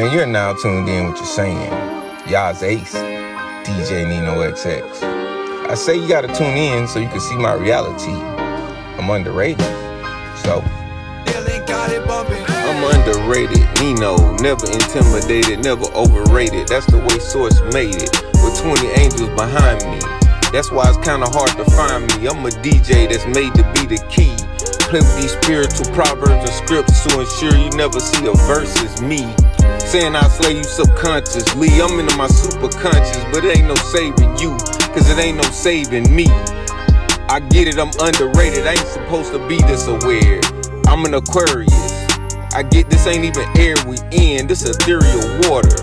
Man, you're now tuned in with your saying. Yah's Ace, DJ Nino XX. I say you gotta tune in so you can see my reality. I'm underrated. So, I'm underrated. Nino, never intimidated, never overrated. That's the way Source made it. With 20 angels behind me. That's why it's kinda hard to find me. I'm a DJ that's made to be the key. Play with these spiritual proverbs and scripts to ensure you never see a verse as me. Saying I slay you subconsciously. I'm into my super conscious, but it ain't no saving you, cause it ain't no saving me. I get it, I'm underrated. I ain't supposed to be this aware. I'm an Aquarius. I get this ain't even air we in, this ethereal water.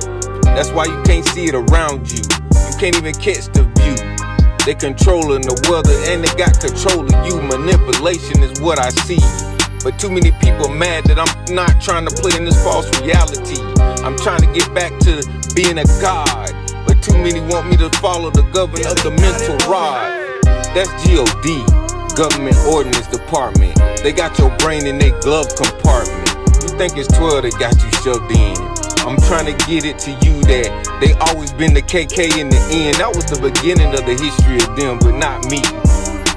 That's why you can't see it around you. You can't even catch the view. They controlling the weather and they got control of you. Manipulation is what I see. But too many people mad that I'm not trying to play in this false reality. I'm trying to get back to being a god. But too many want me to follow the government of the mental rod. That's G-O-D, Government Ordinance Department. They got your brain in their glove compartment. You think it's 12 that got you shoved in. I'm trying to get it to you that they always been the KK in the end. That was the beginning of the history of them, but not me.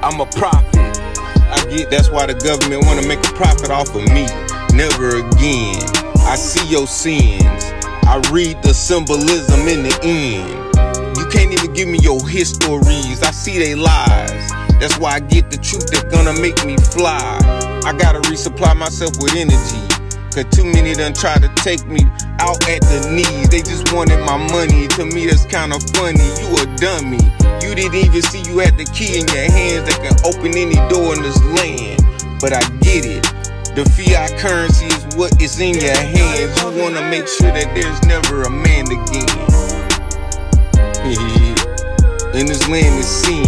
I'm a prophet. I get that's why the government wanna make a profit off of me. Never again. I see your sins. I read the symbolism in the end. You can't even give me your histories. I see they lies. That's why I get the truth that's gonna make me fly. I gotta resupply myself with energy. Cause too many done try to take me out at the knees. They just wanted my money. To me, that's kinda funny. You a dummy. You didn't even see you had the key in your hands that can open any door in this land. But I get it. The fiat currency is what is in your hands. You wanna make sure that there's never a man again. in this land is sin.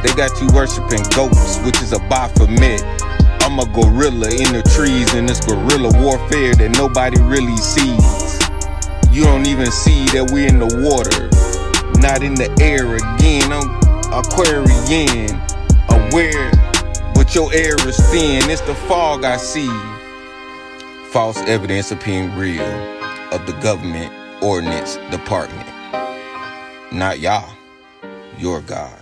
They got you worshiping goats, which is a Baphomet. I'm a gorilla in the trees in this guerrilla warfare that nobody really sees. You don't even see that we're in the water, not in the air again. I'm Aquarian, aware, but your air is thin. It's the fog I see. False evidence appearing real of the government ordinance department. Not y'all, your God.